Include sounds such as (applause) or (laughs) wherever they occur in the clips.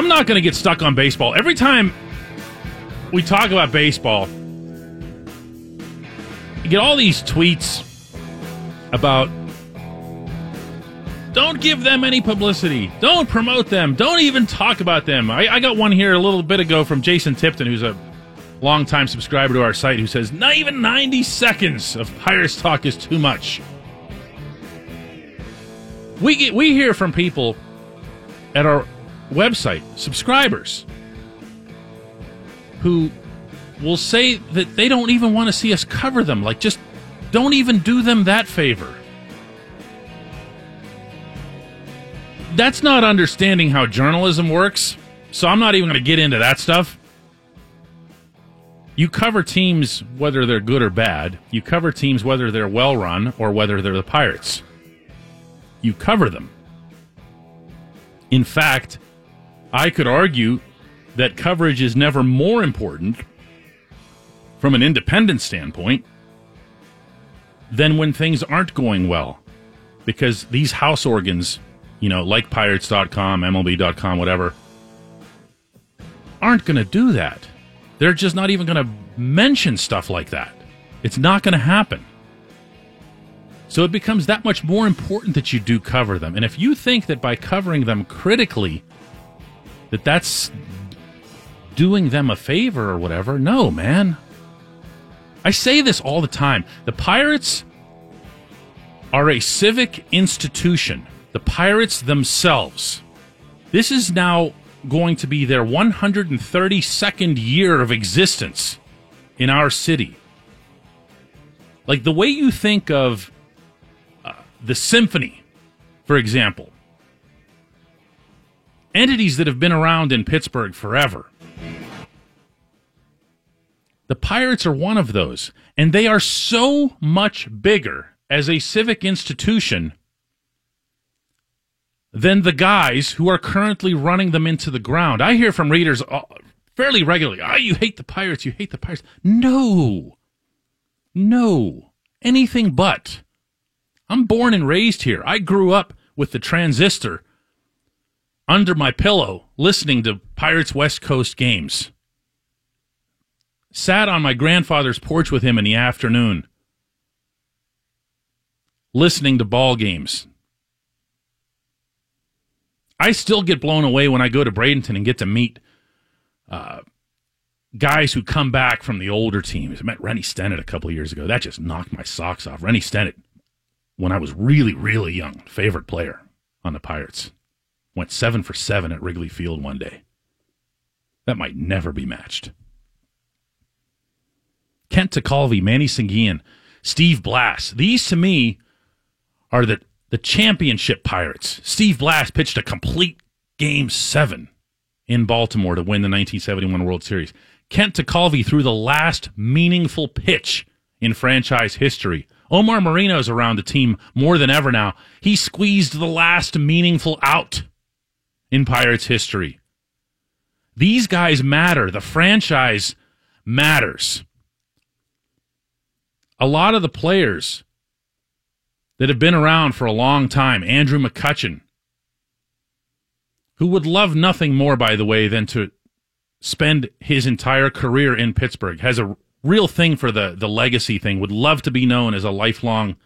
I'm not going to get stuck on baseball. Every time we talk about baseball, you get all these tweets about don't give them any publicity. Don't promote them. Don't even talk about them. I, I got one here a little bit ago from Jason Tipton, who's a longtime subscriber to our site, who says, not even 90 seconds of Pirates talk is too much. We get we hear from people at our website, subscribers, who will say that they don't even want to see us cover them. Like, just don't even do them that favor. That's not understanding how journalism works, so I'm not even going to get into that stuff. You cover teams whether they're good or bad. You cover teams whether they're well run or whether they're the Pirates. You cover them. In fact, I could argue that coverage is never more important from an independent standpoint than when things aren't going well. Because these house organs, you know, like pirates.com, MLB.com, whatever, aren't going to do that. They're just not even going to mention stuff like that. It's not going to happen. So it becomes that much more important that you do cover them. And if you think that by covering them critically, that that's doing them a favor or whatever, no, man. I say this all the time. The Pirates are a civic institution. The Pirates themselves. This is now going to be their 132nd year of existence in our city. Like the way you think of uh, the symphony, for example, entities that have been around in Pittsburgh forever. The Pirates are one of those, and they are so much bigger as a civic institution than the guys who are currently running them into the ground. I hear from readers uh, fairly regularly, "Ah, oh, you hate the Pirates, you hate the Pirates." No. No. Anything but. I'm born and raised here. I grew up with the transistor under my pillow listening to Pirates West Coast games. Sat on my grandfather's porch with him in the afternoon listening to ball games I still get blown away when I go to Bradenton and get to meet uh, guys who come back from the older teams. I met Rennie Stennett a couple years ago. That just knocked my socks off. Rennie Stennett, when I was really, really young, favorite player on the Pirates, went seven for seven at Wrigley Field one day. That might never be matched. Kent Tekulve, Manny Sanguillen, Steve Blass. These to me are the the championship Pirates. Steve Blass pitched a complete game seven in Baltimore to win the 1971 World Series. Kent Tekulve threw the last meaningful pitch in franchise history. Omar Moreno's around the team more than ever now. He squeezed the last meaningful out in Pirates history. These guys matter. The franchise matters. A lot of the players that have been around for a long time. Andrew McCutchen, who would love nothing more, by the way, than to spend his entire career in Pittsburgh, has a real thing for the, the legacy thing, would love to be known as a lifelong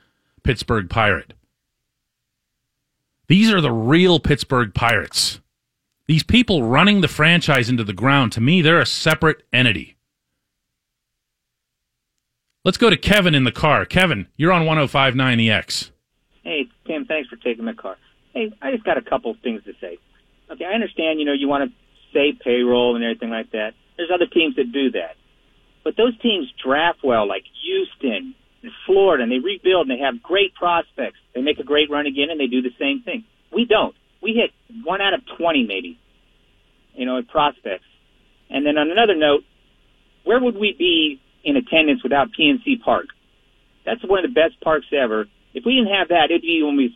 Pittsburgh pirate. These are the real Pittsburgh Pirates. These people running the franchise into the ground, to me, they're a separate entity. Let's go to Kevin in the car. Kevin, you're on 1059 EX. Hey, Tim, thanks for taking the car. Hey, I just got a couple things to say. Okay, I understand, you know, you want to say payroll and everything like that. There's other teams that do that. But those teams draft well, like Houston and Florida, and they rebuild and they have great prospects. They make a great run again and they do the same thing. We don't. We hit one out of 20 maybe, you know, in prospects. And then on another note, where would we be in attendance without PNC Park. That's one of the best parks ever. If we didn't have that, it'd be almost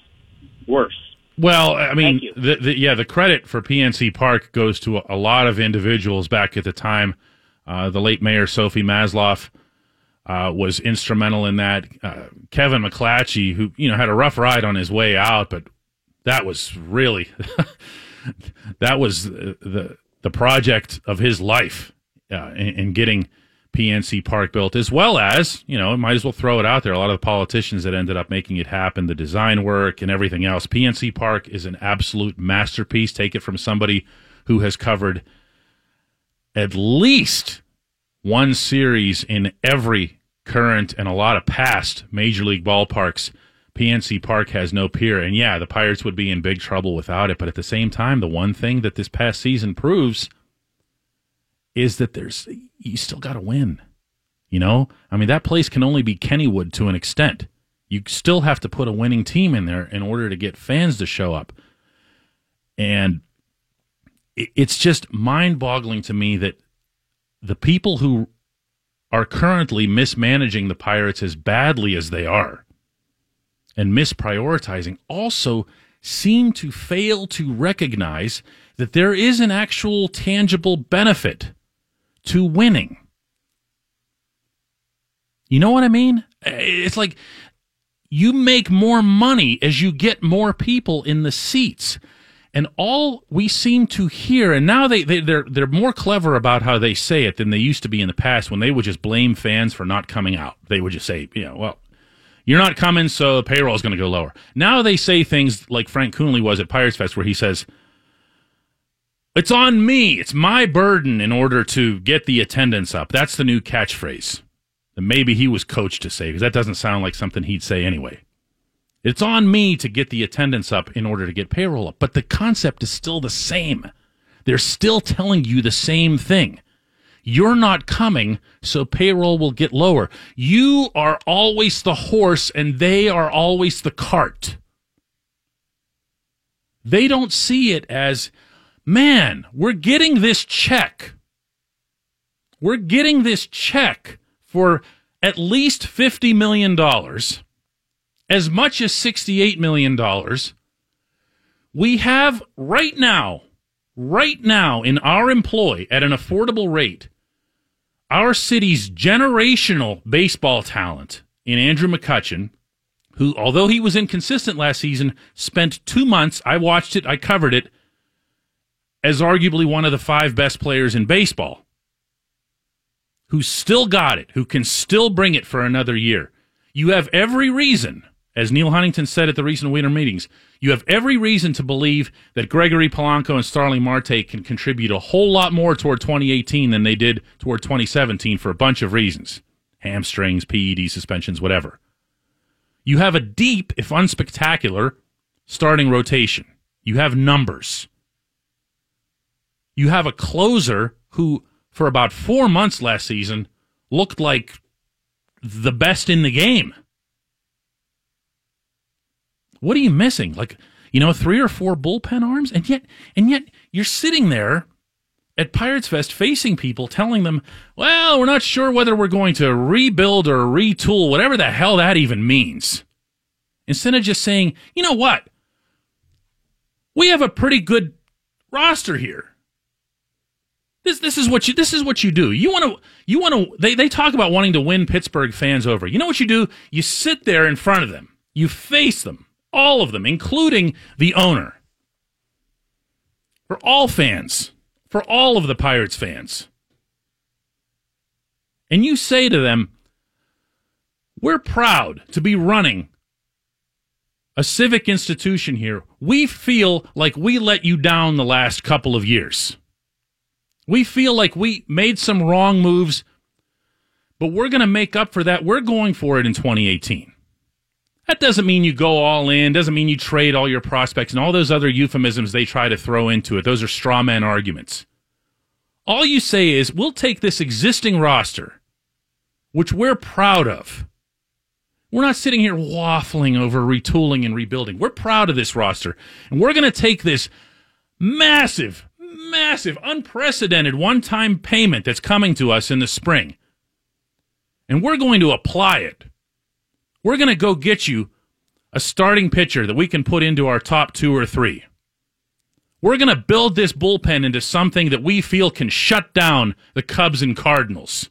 worse. Well, I mean, the, the, yeah, the credit for PNC Park goes to a, a lot of individuals back at the time. Uh, the late mayor Sophie Masloff uh, was instrumental in that. Uh, Kevin McClatchy, who you know had a rough ride on his way out, but that was really (laughs) that was the the project of his life uh, in, in, getting PNC Park built, as well as you know, might as well throw it out there. A lot of the politicians that ended up making it happen, the design work and everything else. PNC Park is an absolute masterpiece. Take it from somebody who has covered at least one series in every current and a lot of past major league ballparks. PNC Park has no peer. And yeah, the Pirates would be in big trouble without it. But at the same time, the one thing that this past season proves is that there's you still got to win. You know, I mean, that place can only be Kennywood to an extent. You still have to put a winning team in there in order to get fans to show up. And it's just mind boggling to me that the people who are currently mismanaging the Pirates as badly as they are and misprioritizing also seem to fail to recognize that there is an actual tangible benefit to winning. You know what I mean? It's like you make more money as you get more people in the seats. And all we seem to hear, and now they, they they're they're more clever about how they say it than they used to be in the past when they would just blame fans for not coming out. They would just say, you know, well, you're not coming, so the payroll is going to go lower. Now they say things like Frank Coonelly was at Pirates Fest, where he says, "It's on me. It's my burden in order to get the attendance up." That's the new catchphrase that maybe he was coached to say because that doesn't sound like something he'd say anyway. It's on me to get the attendance up in order to get payroll up. But the concept is still the same. They're still telling you the same thing. You're not coming, so payroll will get lower. You are always the horse and they are always the cart. They don't see it as, man, we're getting this check. We're getting this check for at least $50 million as much as $68 million, we have right now, right now in our employ at an affordable rate, our city's generational baseball talent in Andrew McCutchen, who, although he was inconsistent last season, spent two months, I watched it, I covered it, as arguably one of the five best players in baseball, who still got it, who can still bring it for another year. You have every reason as Neil Huntington said at the recent winter meetings, you have every reason to believe that Gregory Polanco and Starling Marte can contribute a whole lot more toward 2018 than they did toward 2017 for a bunch of reasons hamstrings, PED suspensions, whatever. You have a deep, if unspectacular, starting rotation. You have numbers. You have a closer who, for about four months last season, looked like the best in the game. What are you missing? Like, you know, three or four bullpen arms, and yet, and yet, you're sitting there at Pirates Fest facing people, telling them, "Well, we're not sure whether we're going to rebuild or retool, whatever the hell that even means." Instead of just saying, "You know what? We have a pretty good roster here." This, this is what you this is what you do. You want to you want to they, they talk about wanting to win Pittsburgh fans over. You know what you do? You sit there in front of them. You face them all of them, including the owner. For all fans, for all of the Pirates fans. And you say to them, We're proud to be running a civic institution here. We feel like we let you down the last couple of years. We feel like we made some wrong moves, but we're going to make up for that. We're going for it in 2018. That doesn't mean you go all in, doesn't mean you trade all your prospects and all those other euphemisms they try to throw into it. Those are straw man arguments. All you say is, we'll take this existing roster, which we're proud of. We're not sitting here waffling over retooling and rebuilding. We're proud of this roster, and we're going to take this massive, massive, unprecedented one time payment that's coming to us in the spring, and we're going to apply it we're going to go get you a starting pitcher that we can put into our top two or three. We're going to build this bullpen into something that we feel can shut down the Cubs and Cardinals.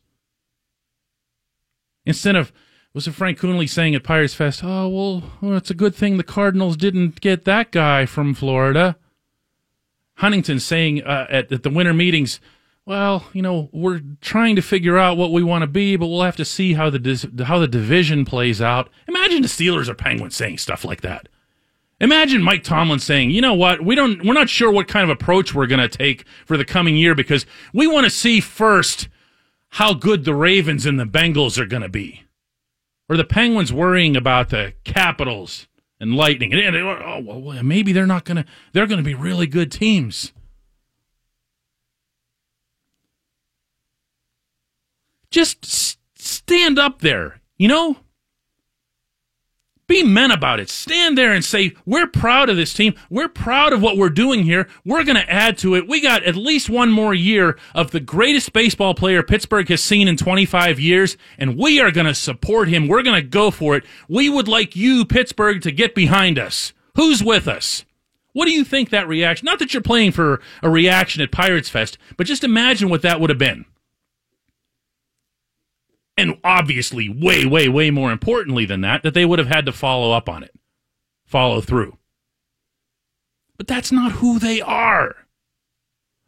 Instead of, was it Frank Coonelly saying at Pirates Fest, oh, well, well, it's a good thing the Cardinals didn't get that guy from Florida. Huntington saying uh, at, at the winter meetings, well, you know, we're trying to figure out what we want to be, but we'll have to see how the how the division plays out. Imagine the Steelers or Penguins saying stuff like that. Imagine Mike Tomlin saying, "You know what? We don't we're not sure what kind of approach we're going to take for the coming year because we want to see first how good the Ravens and the Bengals are going to be." Or the Penguins worrying about the Capitals and Lightning. And, oh, well, maybe they're not going to they're going to be really good teams. Just stand up there, you know? Be men about it. Stand there and say, we're proud of this team. We're proud of what we're doing here. We're going to add to it. We got at least one more year of the greatest baseball player Pittsburgh has seen in 25 years, and we are going to support him. We're going to go for it. We would like you, Pittsburgh, to get behind us. Who's with us? What do you think that reaction? Not that you're playing for a reaction at Pirates Fest, but just imagine what that would have been. And obviously, way, way, way more importantly than that, that they would have had to follow up on it, follow through. But that's not who they are.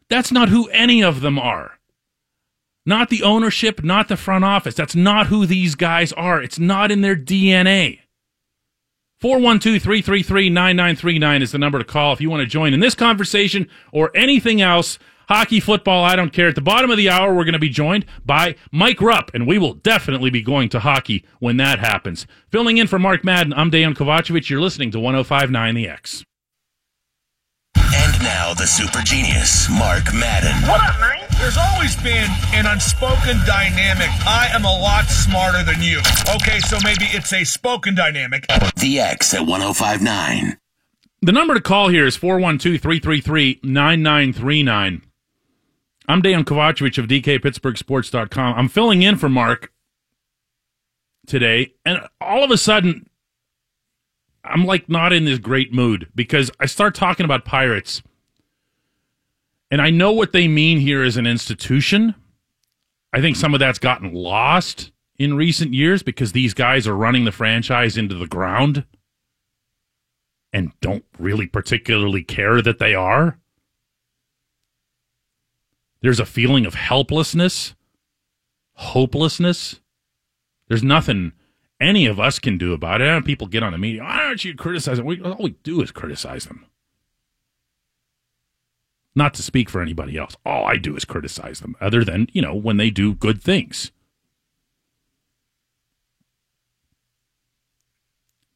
That's not who any of them are. Not the ownership, not the front office. That's not who these guys are. It's not in their DNA. 412 333 9939 is the number to call if you want to join in this conversation or anything else hockey, football, I don't care. At the bottom of the hour, we're going to be joined by Mike Rupp, and we will definitely be going to hockey when that happens. Filling in for Mark Madden, I'm Dejan Kovacevic. You're listening to 1059 The X. And now the super genius, Mark Madden. What up, man? There's always been an unspoken dynamic. I am a lot smarter than you. Okay, so maybe it's a spoken dynamic. The X at 1059. The number to call here is 412 333 9939. I'm Dejan Kovacevic of DKPittsburghSports.com. I'm filling in for Mark today, and all of a sudden, I'm like not in this great mood because I start talking about pirates, and I know what they mean here as an institution. I think some of that's gotten lost in recent years because these guys are running the franchise into the ground and don't really particularly care that they are. There's a feeling of helplessness, hopelessness. There's nothing any of us can do about it. People get on the media. Why aren't you criticizing? We, all we do is criticize them. Not to speak for anybody else. All I do is criticize them, other than, you know, when they do good things.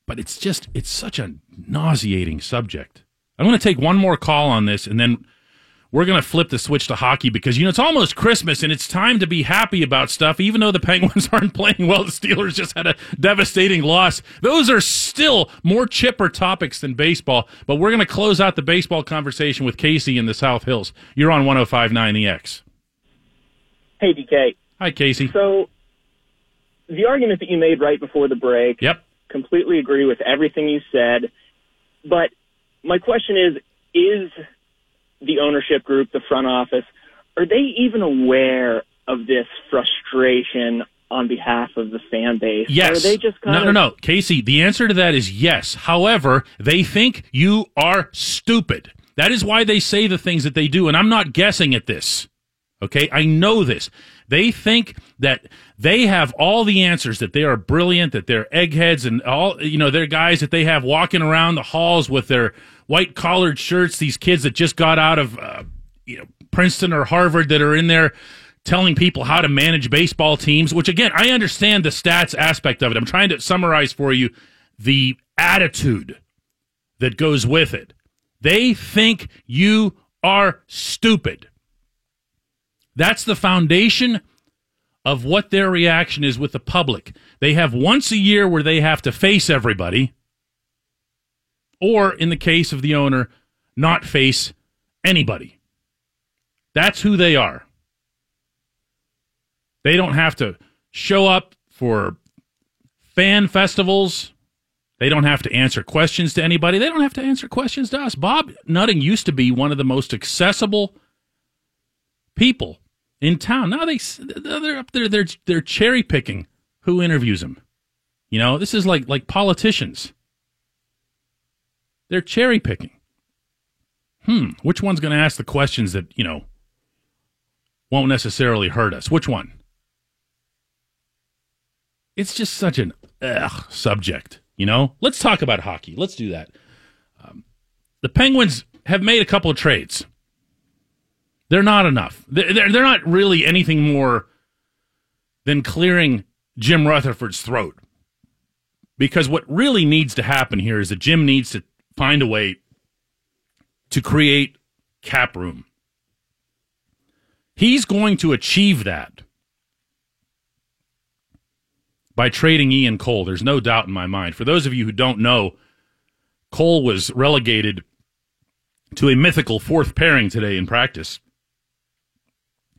But it's just, it's such a nauseating subject. I'm going to take one more call on this and then we're going to flip the switch to hockey because, you know, it's almost Christmas and it's time to be happy about stuff. Even though the Penguins (laughs) aren't playing well, the Steelers just had a devastating loss. Those are still more chipper topics than baseball. But we're going to close out the baseball conversation with Casey in the South Hills. You're on 1059 The X. Hey, DK. Hi, Casey. So, the argument that you made right before the break. Yep. Completely agree with everything you said. But my question is, is the ownership group, the front office, are they even aware of this frustration on behalf of the fan base? Yes. Or are they just kind no, of no, no. Casey, the answer to that is yes. However, they think you are stupid. That is why they say the things that they do. And I'm not guessing at this. Okay. I know this. They think that they have all the answers, that they are brilliant, that they're eggheads and all, you know, they're guys that they have walking around the halls with their white collared shirts, these kids that just got out of, uh, you know, Princeton or Harvard that are in there telling people how to manage baseball teams, which again, I understand the stats aspect of it. I'm trying to summarize for you the attitude that goes with it. They think you are stupid. That's the foundation of what their reaction is with the public. They have once a year where they have to face everybody, or in the case of the owner, not face anybody. That's who they are. They don't have to show up for fan festivals. They don't have to answer questions to anybody. They don't have to answer questions to us. Bob Nutting used to be one of the most accessible people in town. Now they they're up there. They're they're cherry picking who interviews them. You know, this is like like politicians. They're cherry picking. hmm, which one's going to ask the questions that, you know, won't necessarily hurt us? Which one? It's just such an ugh, subject, you know? Let's talk about hockey. Let's do that. Um, the Penguins have made a couple of trades. They're not enough. They're, they're, they're not really anything more than clearing Jim Rutherford's throat. Because what really needs to happen here is that Jim needs to find a way to create cap room. He's going to achieve that by trading Ian Cole. There's no doubt in my mind. For those of you who don't know, Cole was relegated to a mythical fourth pairing today in practice.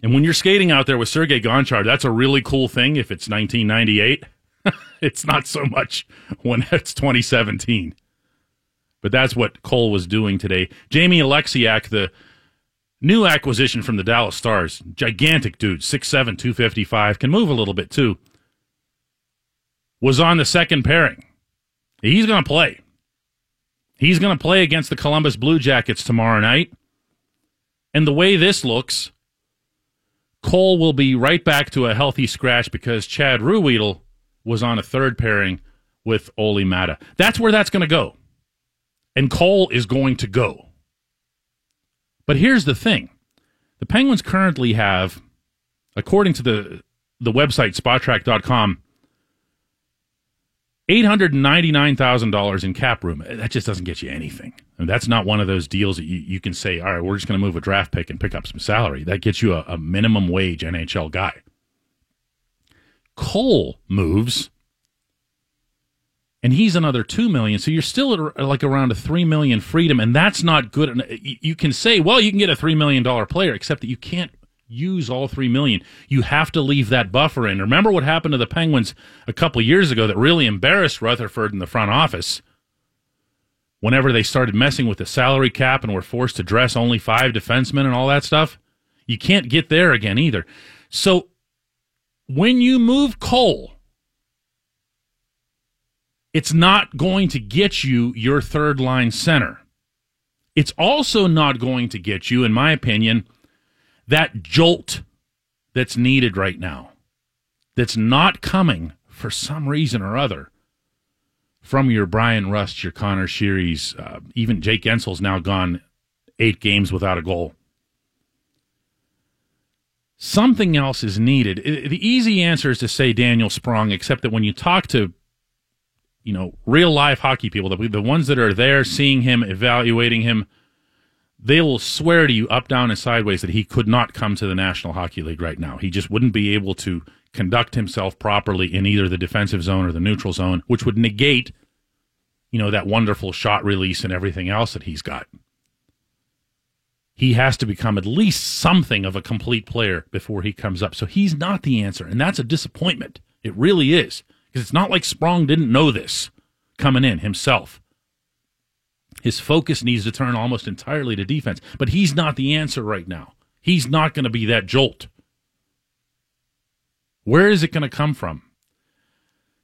And when you're skating out there with Sergei Gonchar, that's a really cool thing if it's 1998. (laughs) it's not so much when (laughs) it's 2017. But that's what Cole was doing today. Jamie Oleksiak, the new acquisition from the Dallas Stars, gigantic dude, 6'7, 255, can move a little bit too, was on the second pairing. He's going to play. He's going to play against the Columbus Blue Jackets tomorrow night. And the way this looks, Cole will be right back to a healthy scratch because Chad Ruhwedel was on a third pairing with Olli Maatta. That's where that's going to go and Cole is going to go. But here's the thing the Penguins currently have, according to the, the website spotrac.com, $899,000 in cap room. That just doesn't get you anything. I mean, that's not one of those deals that you, you can say, all right, we're just going to move a draft pick and pick up some salary. That gets you a, a minimum wage NHL guy. Cole moves and he's another 2 million so you're still at like around a 3 million freedom and that's not good. Uh, you can say well you can get a 3 million dollar player except that you can't use all 3 million. You have to leave that buffer in. Remember what happened to the penguins a couple years ago that really embarrassed rutherford in the front office? Whenever they started messing with the salary cap and were forced to dress only five defensemen and all that stuff you can't get there again either. So when you move cole it's not going to get you your third line center. It's also not going to get you, in my opinion, that jolt that's needed right now. That's not coming for some reason or other from your Bryan Rust, your Conor Sheary's, uh, even Jake Guentzel's now gone eight games without a goal. Something else is needed. The easy answer is to say Daniel Sprong, except that when you talk to you know, real live hockey people, the, the ones that are there seeing him, evaluating him, they will swear to you up, down, and sideways that he could not come to the National Hockey League right now. He just wouldn't be able to conduct himself properly in either the defensive zone or the neutral zone, which would negate, you know, that wonderful shot release and everything else that he's got. He has to become at least something of a complete player before he comes up. So he's not the answer, and that's a disappointment. It really is. Because it's not like Sprong didn't know this coming in himself. His focus needs to turn almost entirely to defense, but he's not the answer right now. He's not going to be that jolt. Where is it going to come from?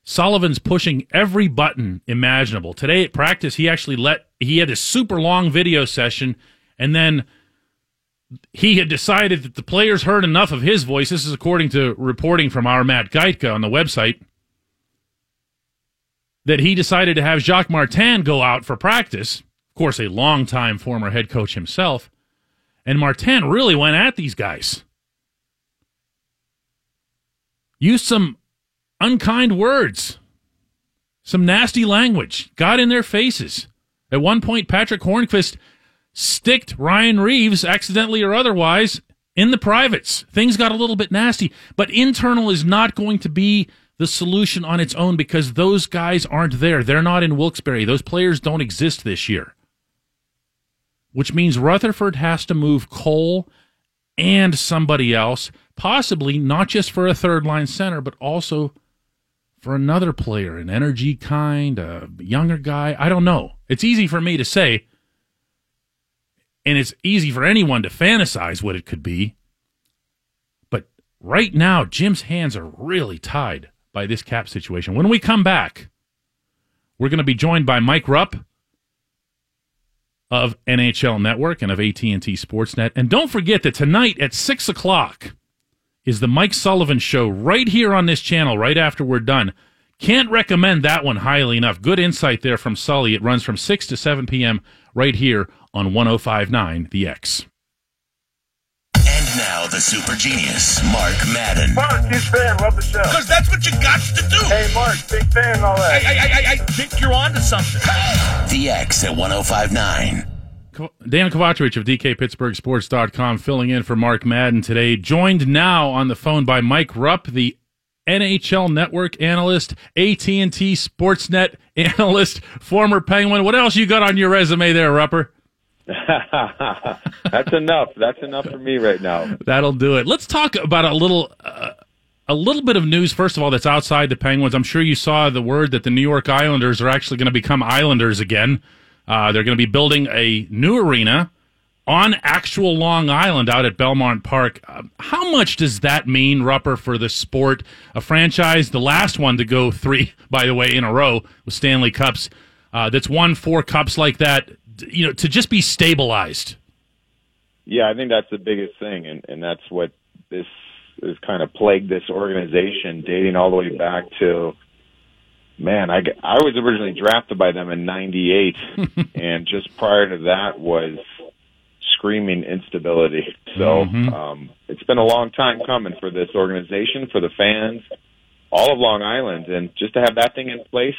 Sullivan's pushing every button imaginable. Today at practice, he actually let, he had a super long video session, and then he had decided that the players heard enough of his voice. This is according to reporting from our Matt Gajtka on the website that he decided to have Jacques Martin go out for practice. Of course, a longtime former head coach himself. And Martin really went at these guys. Used some unkind words, some nasty language, got in their faces. At one point, Patric Hornqvist sticked Ryan Reaves, accidentally or otherwise, in the privates. Things got a little bit nasty, but internal is not going to be the solution on its own because those guys aren't there. They're not in Wilkes-Barre. Those players don't exist this year. Which means Rutherford has to move Cole and somebody else, possibly not just for a third line center, but also for another player, an energy kind, a younger guy. I don't know. It's easy for me to say, and it's easy for anyone to fantasize what it could be. But right now, Jim's hands are really tied by this cap situation. When we come back, we're going to be joined by Mike Rupp of NHL Network and of AT&T Sportsnet. And don't forget that tonight at 6 o'clock is the Mike Sullivan Show right here on this channel right after we're done. Can't recommend that one highly enough. Good insight there from Sully. It runs from 6 to 7 p.m. right here on 1059 The X. And now the super genius, Mark Madden. Mark, huge fan. Love the show. Because that's what you got to do. Hey, Mark, big fan and all I, that. I, I, I think you're onto something. (gasps) The X at 1059. Dejan Kovacevic of DKPittsburghSports.com filling in for Mark Madden today. Joined now on the phone by Mike Rupp, the NHL Network analyst, AT&T Sportsnet (laughs) analyst, former Penguin. What else you got on your resume there, Rupper? (laughs) That's enough. That's enough for me right now. That'll do it. Let's talk about a little uh, a little bit of news first of all that's outside the Penguins. I'm sure you saw the word that the New York Islanders are actually going to become Islanders again. Uh, they're going to be building a new arena on actual Long Island out at Belmont Park. Uh, how much does that mean, Rupper, for the sport? A franchise, the last one to go three, (laughs) by the way, in a row with Stanley Cups, uh, that's won four cups like that. You know, to just be stabilized. Yeah, I think that's the biggest thing, and and that's what this has kind of plagued this organization, dating all the way back to. Man, I, I was originally drafted by them in '98, (laughs) and just prior to that was screaming instability. (laughs) So um, it's been a long time coming for this organization, for the fans, all of Long Island, and just to have that thing in place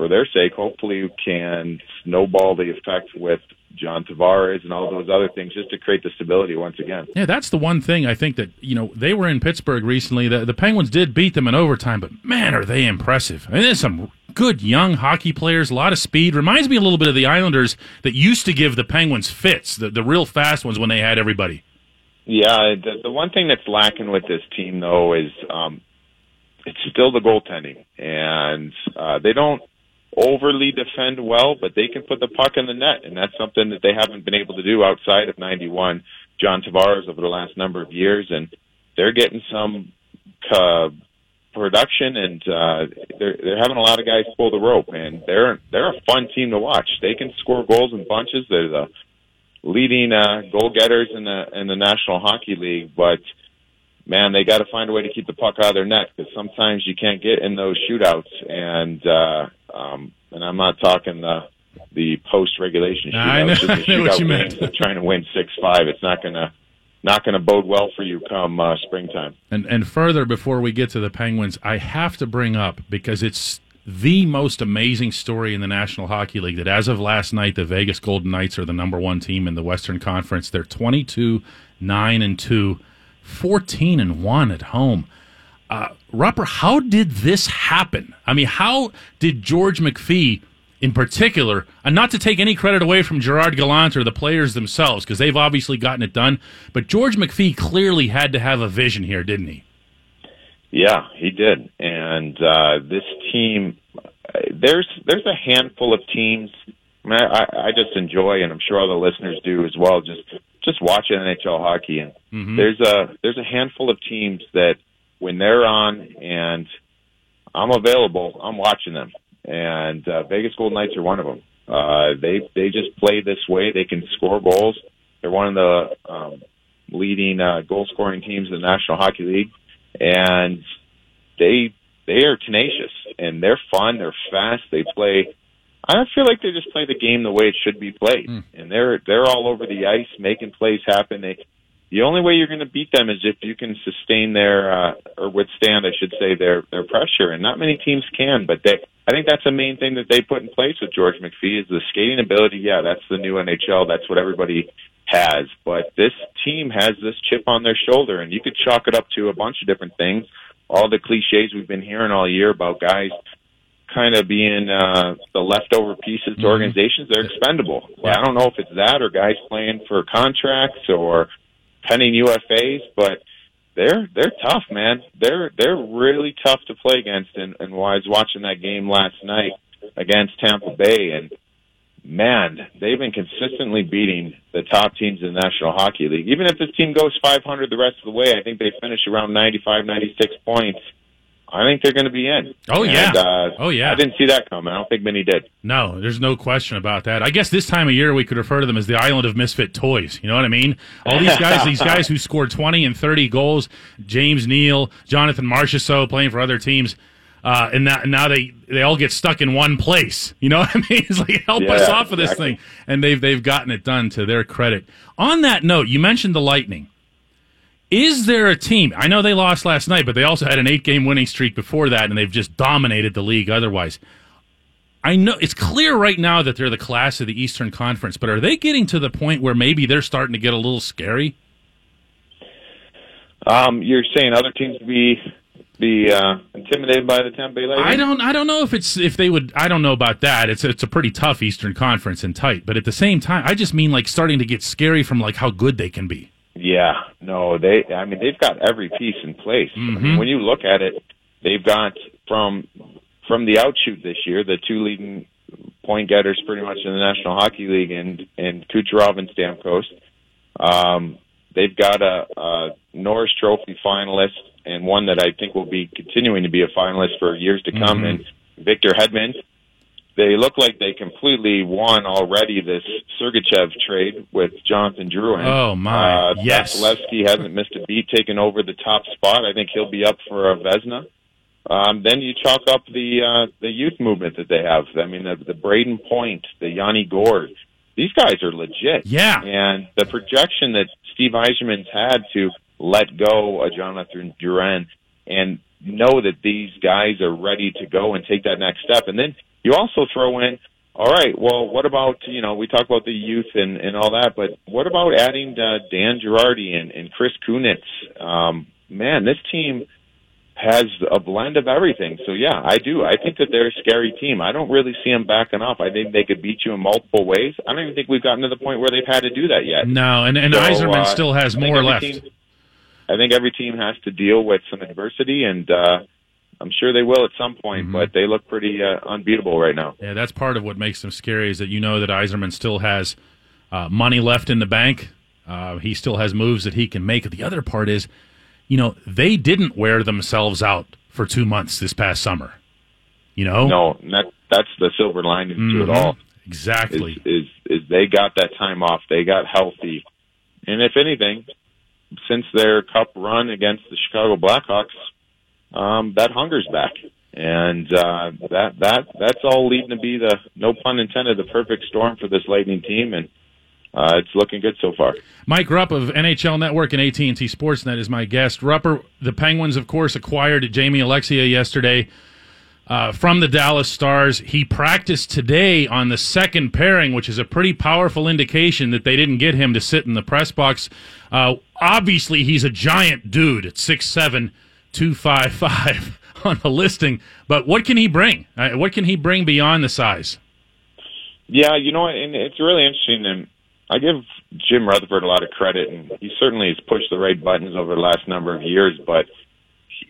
for their sake, hopefully we can snowball the effect with John Tavares and all those other things just to create the stability once again. Yeah, that's the one thing I think that you know they were in Pittsburgh recently. The, the Penguins did beat them in overtime, but man, are they impressive! I mean, there's some good young hockey players, a lot of speed. Reminds me a little bit of the Islanders that used to give the Penguins fits, the the real fast ones when they had everybody. Yeah, the, the one thing that's lacking with this team though is um, it's still the goaltending, and uh, they don't overly defend well, but they can put the puck in the net, and that's something that they haven't been able to do outside of '91. John Tavares over the last number of years, and they're getting some uh, production, and uh, they're they're having a lot of guys pull the rope, and they're they're a fun team to watch. They can score goals in bunches. They're the leading uh, goal getters in the in the National Hockey League, but man, they got to find a way to keep the puck out of their net because sometimes you can't get in those shootouts. And uh, um, and I'm not talking the the post regulation shootouts, I know- just (laughs) the I know what you meant. trying to win six five. It's not gonna not gonna bode well for you come uh, springtime. And and further, before we get to the Penguins, I have to bring up because it's the most amazing story in the National Hockey League that as of last night, the Vegas Golden Knights are the number one team in the Western Conference. They're 22, 9 and 2, 14 and 1 at home. Uh, Rupper, how did this happen? I mean, how did George McPhee, in particular, and not to take any credit away from Gerard Gallant or the players themselves, because they've obviously gotten it done, but George McPhee clearly had to have a vision here, didn't he? Yeah, he did. And uh, this team, there's there's a handful of teams. I, I, I just enjoy, and I'm sure all the listeners do as well. Just just watching NHL hockey, and there's a there's a handful of teams that when they're on and I'm available, I'm watching them. And uh, Vegas Golden Knights are one of them. Uh, they they just play this way. They can score goals. They're one of the um, leading uh, goal scoring teams in the National Hockey League and they they are tenacious and they're fun. They're fast. They play. I feel like they just play the game the way it should be played, and they're they're all over the ice making plays happen. They, the only way you're going to beat them is if you can sustain their uh, or withstand, I should say, their their pressure. And not many teams can, but they. I think that's the main thing that they put in place with George McPhee is the skating ability. Yeah, that's the new NHL. That's what everybody has. But this team has this chip on their shoulder, and you could chalk it up to a bunch of different things. All the cliches we've been hearing all year about guys kind of being uh, the leftover pieces to organizations. They're expendable. Well, I don't know if it's that or guys playing for contracts or pending UFAs, but they're they're tough, man. They're they're really tough to play against. And, and while I was watching that game last night against Tampa Bay, and man, they've been consistently beating the top teams in the National Hockey League. Even if this team goes 500 the rest of the way, I think they finish around 95, 96 points. I think they're going to be in. Oh, yeah. Uh, Oh, yeah. I didn't see that coming. I don't think many did. No, there's no question about that. I guess this time of year we could refer to them as the island of misfit toys. You know what I mean? All these guys, these guys who scored 20 and 30 goals, James Neal, Jonathan Marchessault playing for other teams, uh, and now, now they, they all get stuck in one place. You know what I mean? (laughs) It's like, help us Yeah, off of this exactly. thing. And they've, they've gotten it done to their credit. On that note, you mentioned the Lightning. Is there a team? I know they lost last night, but they also had an eight game winning streak before that, and they've just dominated the league otherwise. I know it's clear right now that they're the class of the Eastern Conference, but are they getting to the point where maybe they're starting to get a little scary? Um, you're saying other teams be be uh, intimidated by the Tampa Bay Lightning? I don't I don't know if it's if they would I don't know about that. It's it's a pretty tough Eastern Conference and tight, but at the same time, I just mean like starting to get scary from like how good they can be. Yeah, no, they. I mean, they've got every piece in place. I mean, when you look at it, they've got from from the outshoot this year the two leading point getters pretty much in the National Hockey League, and and Kucherov and Stamkos. Um, they've got a, a Norris Trophy finalist and one that I think will be continuing to be a finalist for years to come, and Victor Hedman. They look like they completely won already this Sergachev trade with Jonathan Drouin. Oh, my. Uh, Yes. Vasilevskiy hasn't missed a beat, taking over the top spot. I think he'll be up for a Vezina. Um, then you chalk up the uh, the youth movement that they have. I mean, the, the Brayden Point, the Yanni Gourde. These guys are legit. Yeah. And the projection that Steve Yzerman's had to let go of Jonathan Drouin and know that these guys are ready to go and take that next step. And then you also throw in, all right, well, what about, you know, we talk about the youth and, and all that, but what about adding uh, Dan Girardi and, and Chris Kunitz? Um, man, this team has a blend of everything. So yeah, I do. I think that they're a scary team. I don't really see them backing off. I think they could beat you in multiple ways. I don't even think we've gotten to the point where they've had to do that yet. No, and and So, Yzerman uh, still has more left. team- I think every team has to deal with some adversity, and uh, I'm sure they will at some point. Mm-hmm. But they look pretty uh, unbeatable right now. Yeah, that's part of what makes them scary is that you know that Yzerman still has uh, money left in the bank. Uh, he still has moves that he can make. The other part is, you know, they didn't wear themselves out for two months this past summer. You know, No, that that's the silver lining to Mhm. it all. exactly. Is, is is they got that time off, they got healthy, and if anything, since their cup run against the Chicago Blackhawks, um, that hunger's back, and uh, that that that's all leading to be the no pun intended the perfect storm for this Lightning team, and uh, it's looking good so far. Mike Rupp of NHL Network and AT&T Sportsnet is my guest. Rupper, the Penguins, of course, acquired Jamie Oleksiak yesterday uh, from the Dallas Stars. He practiced today on the second pairing, which is a pretty powerful indication that they didn't get him to sit in the press box. Uh, obviously, he's a giant dude at 6'7", 255 (laughs) on the listing. But what can he bring? Uh, what can he bring beyond the size? Yeah, you know, and it's really interesting, and I give Jim Rutherford a lot of credit, and he certainly has pushed the right buttons over the last number of years. But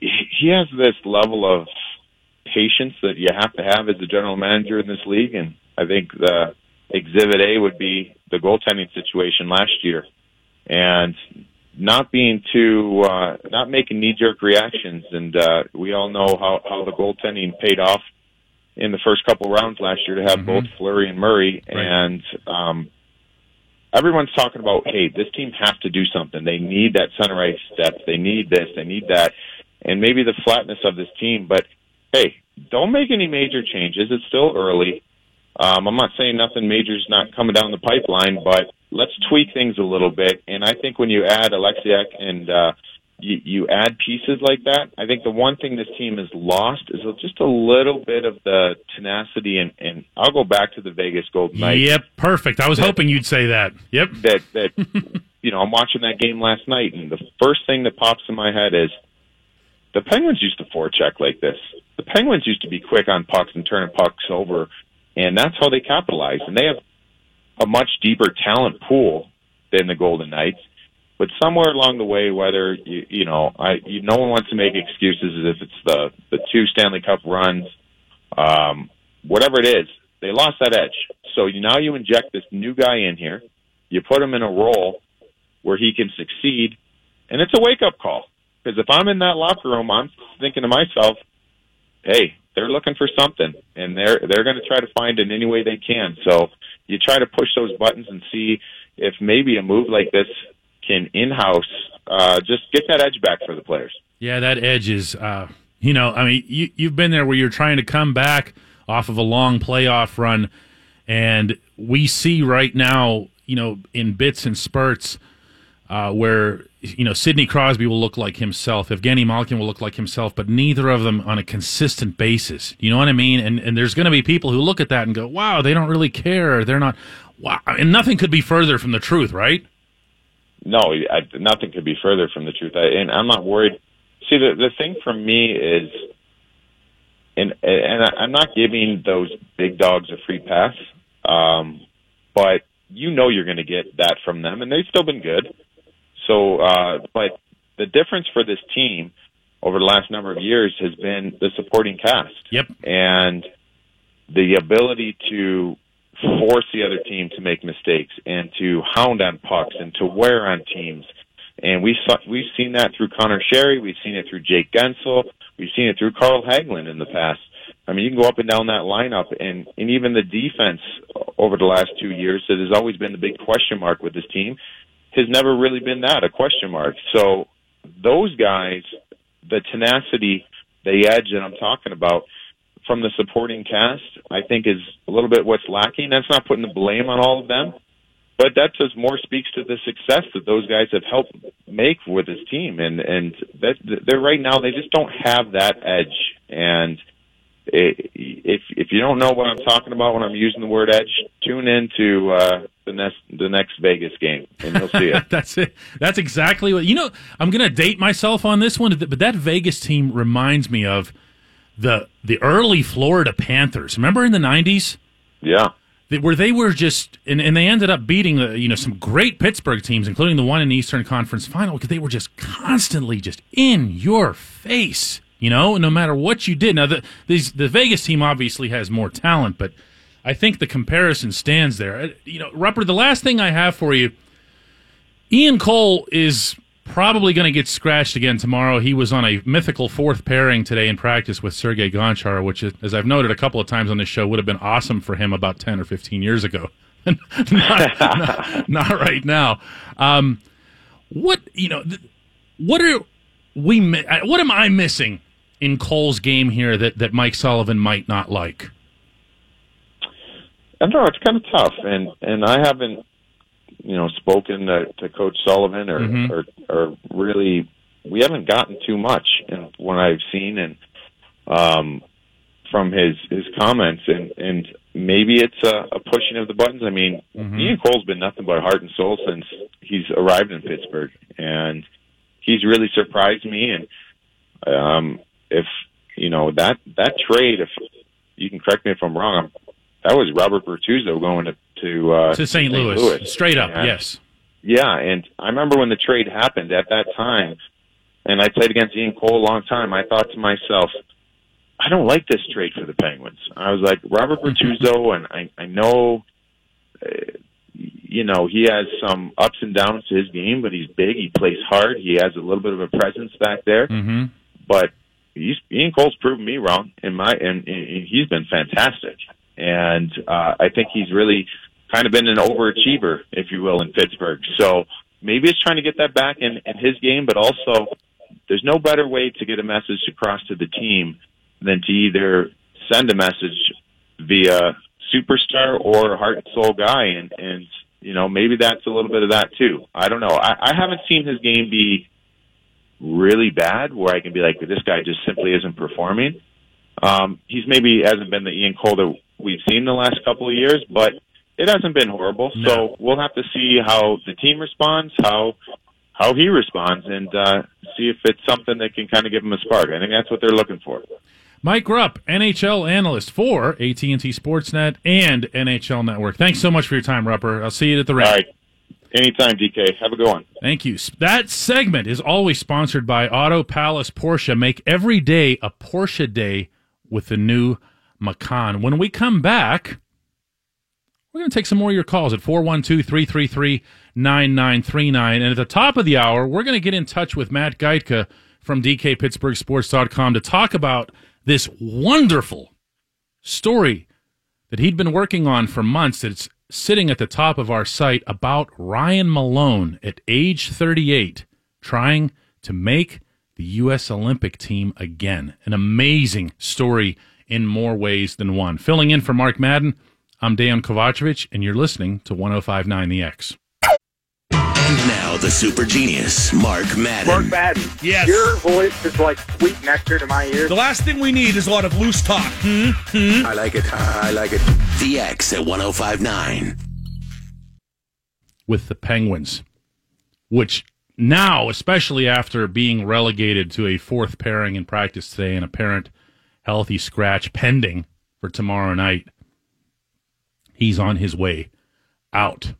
he, he has this level of patience that you have to have as a general manager in this league, and I think the Exhibit A would be the goaltending situation last year, and not being too, uh, not making knee jerk reactions, and uh, we all know how how the goaltending paid off in the first couple rounds last year to have both Fleury and Murray, Right. and um, everyone's talking about, hey, this team has to do something. They need that center ice depth. They need this. They need that, and maybe the flatness of this team. But hey, don't make any major changes. It's still early. Um, I'm not saying nothing major's not coming down the pipeline, but let's tweak things a little bit. And I think when you add Oleksiak and uh, you, you add pieces like that, I think the one thing this team has lost is just a little bit of the tenacity. And, and I'll go back to the Vegas Golden Knights Yep, perfect. I was hoping you'd say that. Yep. that that (laughs) you know I'm watching that game last night, and the first thing that pops in my head is the Penguins used to forecheck like this. The Penguins used to be quick on pucks and turning pucks over, and that's how they capitalize. And they have a much deeper talent pool than the Golden Knights. But somewhere along the way, whether you you know, I you, no one wants to make excuses as if it's the the two Stanley Cup runs, um, whatever it is, they lost that edge. So now you inject this new guy in here, you put him in a role where he can succeed, and it's a wake up call. Because if I'm in that locker room, I'm thinking to myself, hey, they're looking for something, and they're they're going to try to find it in any way they can. So you try to push those buttons and see if maybe a move like this can in-house uh, just get that edge back for the players. Yeah, that edge is, uh, you know, I mean, you, you've been there where you're trying to come back off of a long playoff run, and we see right now, you know, in bits and spurts, uh, where you know Sidney Crosby will look like himself, Evgeny Malkin will look like himself, but neither of them on a consistent basis. You know what I mean? And and there's going to be people who look at that and go, "Wow, they don't really care. They're not." Wow, and nothing could be further from the truth, right? No, I, nothing could be further from the truth. I, and I'm not worried. See, the the thing for me is, and and I'm not giving those big dogs a free pass, um, but you know you're going to get that from them, and they've still been good. So, uh, but the difference for this team over the last number of years has been the supporting cast. Yep. And the ability to force the other team to make mistakes and to hound on pucks and to wear on teams. And we saw, we've seen that through Conor Sheary. We've seen it through Jake Guentzel. We've seen it through Carl Hagelin in the past. I mean, you can go up and down that lineup, and and even the defense over the last two years that has always been the big question mark with this team has never really been that a question mark. So those guys, the tenacity, the edge that I'm talking about from the supporting cast, I think is a little bit what's lacking. That's not putting the blame on all of them, but that just more speaks to the success that those guys have helped make with this team. And and that they're right now they just don't have that edge. And if if you don't know what I'm talking about when I'm using the word edge, tune into uh, the next the next Vegas game and you'll see it. (laughs) That's it. That's exactly what you know. I'm going to date myself on this one, but that Vegas team reminds me of the the early Florida Panthers. Remember in the '90s? Yeah. Where they were just, and, and they ended up beating the, you know some great Pittsburgh teams, including the one in the Eastern Conference Final, because they were just constantly just in your face you know, no matter what you did. Now, the, these, the Vegas team obviously has more talent, but I think the comparison stands there. Uh, you know, Rupper, the last thing I have for you Ian Cole is probably going to get scratched again tomorrow. He was on a mythical fourth pairing today in practice with Sergei Gonchar, which, is, as I've noted a couple of times on this show, would have been awesome for him about 10 or 15 years ago. (laughs) not, not, not, right now. Um, what, you know, what are we, what am I missing in Cole's game here that, that Mike Sullivan might not like? I don't know. It's kind of tough, and and I haven't, you know, spoken to, to Coach Sullivan or, mm-hmm. or or really, we haven't gotten too much in what I've seen, and um, from his his comments, and and maybe it's a, a pushing of the buttons. I mean, mm-hmm. Ian Cole's been nothing but heart and soul since he's arrived in Pittsburgh, and he's really surprised me, and um, if you know that that trade, if you can correct me if I'm wrong, that was Robert Bortuzzo going to to, uh, to St. Louis. Louis. straight up, and, yes. Yeah, and I remember when the trade happened at that time, and I played against Ian Cole a long time. I thought to myself, I don't like this trade for the Penguins. I was like Robert Bortuzzo, (laughs) and I I know. Uh, you know, he has some ups and downs to his game, but he's big. He plays hard. He has a little bit of a presence back there. Mm-hmm. But he's Ian Cole's proven me wrong in my and, and he's been fantastic. And uh, I think he's really kind of been an overachiever, if you will, in Pittsburgh. So maybe it's trying to get that back in, in his game, but also there's no better way to get a message across to the team than to either send a message via superstar or heart and soul guy and and you know maybe that's a little bit of that too i don't know i, I haven't seen his game be really bad where I can be like, this guy just simply isn't performing. Um, he's maybe hasn't been the Ian Cole that we've seen the last couple of years, but it hasn't been horrible. No. So we'll have to see how the team responds, how how he responds, and uh, see if it's something that can kind of give him a spark. I think that's what they're looking for. Mike Rupp, NHL analyst for AT&T Sportsnet and NHL Network. Thanks so much for your time, Rupper. I'll see you at the rink. Anytime, DK. Have a good one. Thank you. That segment is always sponsored by Auto Palace Porsche. Make every day a Porsche day with the new Macan. When we come back, we're going to take some more of your calls at 412 333 9939. And at the top of the hour, we're going to get in touch with Matt Gajtka from DKPittsburghSports.com to talk about this wonderful story that he'd been working on for months that's sitting at the top of our site about Ryan Malone at age 38 trying to make the U.S. Olympic team again. An amazing story in more ways than one. Filling in for Mark Madden, I'm Dejan Kovacevic, and you're listening to 1059 The X. And now the super genius, Mark Madden. Mark Madden. Yes. Your voice is like sweet nectar to my ears. The last thing we need is a lot of loose talk. Hmm? Hmm? I like it. I like it. The X at 1059. with the Penguins, which now, especially after being relegated to a fourth pairing in practice today, an apparent healthy scratch pending for tomorrow night, he's on his way out.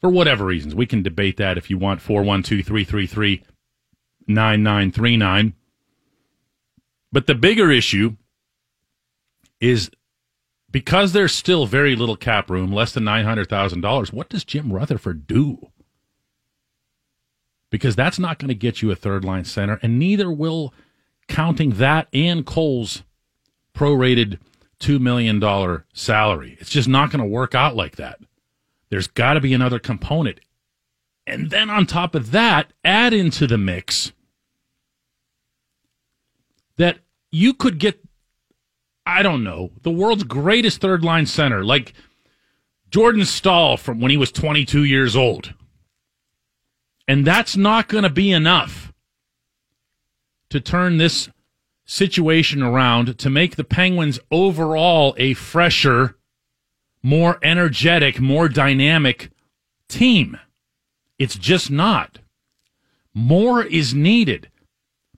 For whatever reasons. We can debate that if you want. 412 333 9939. But the bigger issue is because there's still very little cap room, less than $900,000, what does Jim Rutherford do? Because that's not going to get you a third line center, and neither will counting that and Cole's prorated $2 million salary. It's just not going to work out like that. There's got to be another component. And then on top of that, add into the mix that you could get I don't know, the world's greatest third line center, like Jordan Staal from when he was 22 years old. And that's not going to be enough to turn this situation around to make the Penguins overall a fresher, more energetic, more dynamic team. It's just not. More is needed.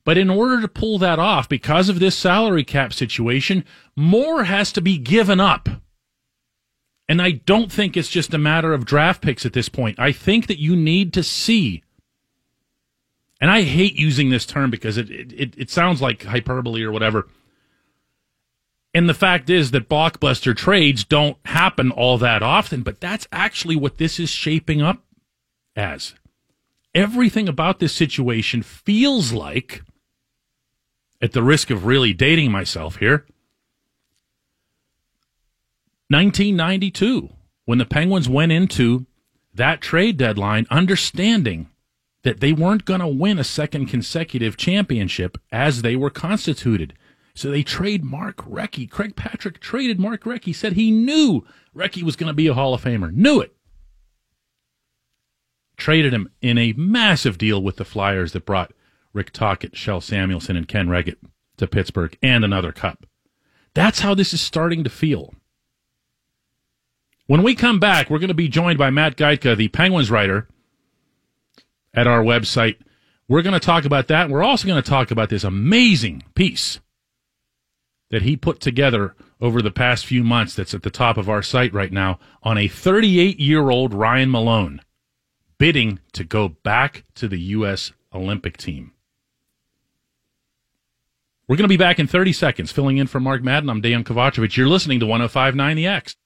But in order to pull that off, because of this salary cap situation, more has to be given up. And I don't think it's just a matter of draft picks at this point. I think that you need to see, and I hate using this term because it, it, it sounds like hyperbole or whatever. And the fact is that blockbuster trades don't happen all that often, but that's actually what this is shaping up as. Everything about this situation feels like at the risk of really dating myself here, 1992, when the Penguins went into that trade deadline, understanding that they weren't going to win a second consecutive championship as they were constituted. So they trade Mark Recchi. Craig Patrick traded Mark Recchi, said he knew Recchi was going to be a Hall of Famer. Knew it. Traded him in a massive deal with the Flyers that brought Rick Tocchet, Kjell Samuelsson, and Ken Wregget to Pittsburgh and another cup. That's how this is starting to feel. When we come back, we're going to be joined by Matt Gajtka, the Penguins writer, at our website. We're going to talk about that. We're also going to talk about this amazing piece that he put together over the past few months that's at the top of our site right now on a 38 year old Ryan Malone bidding to go back to the U.S. Olympic team. We're going to be back in 30 seconds. Filling in for Mark Madden, I'm Dejan Kovacevic. You're listening to 1059 The X.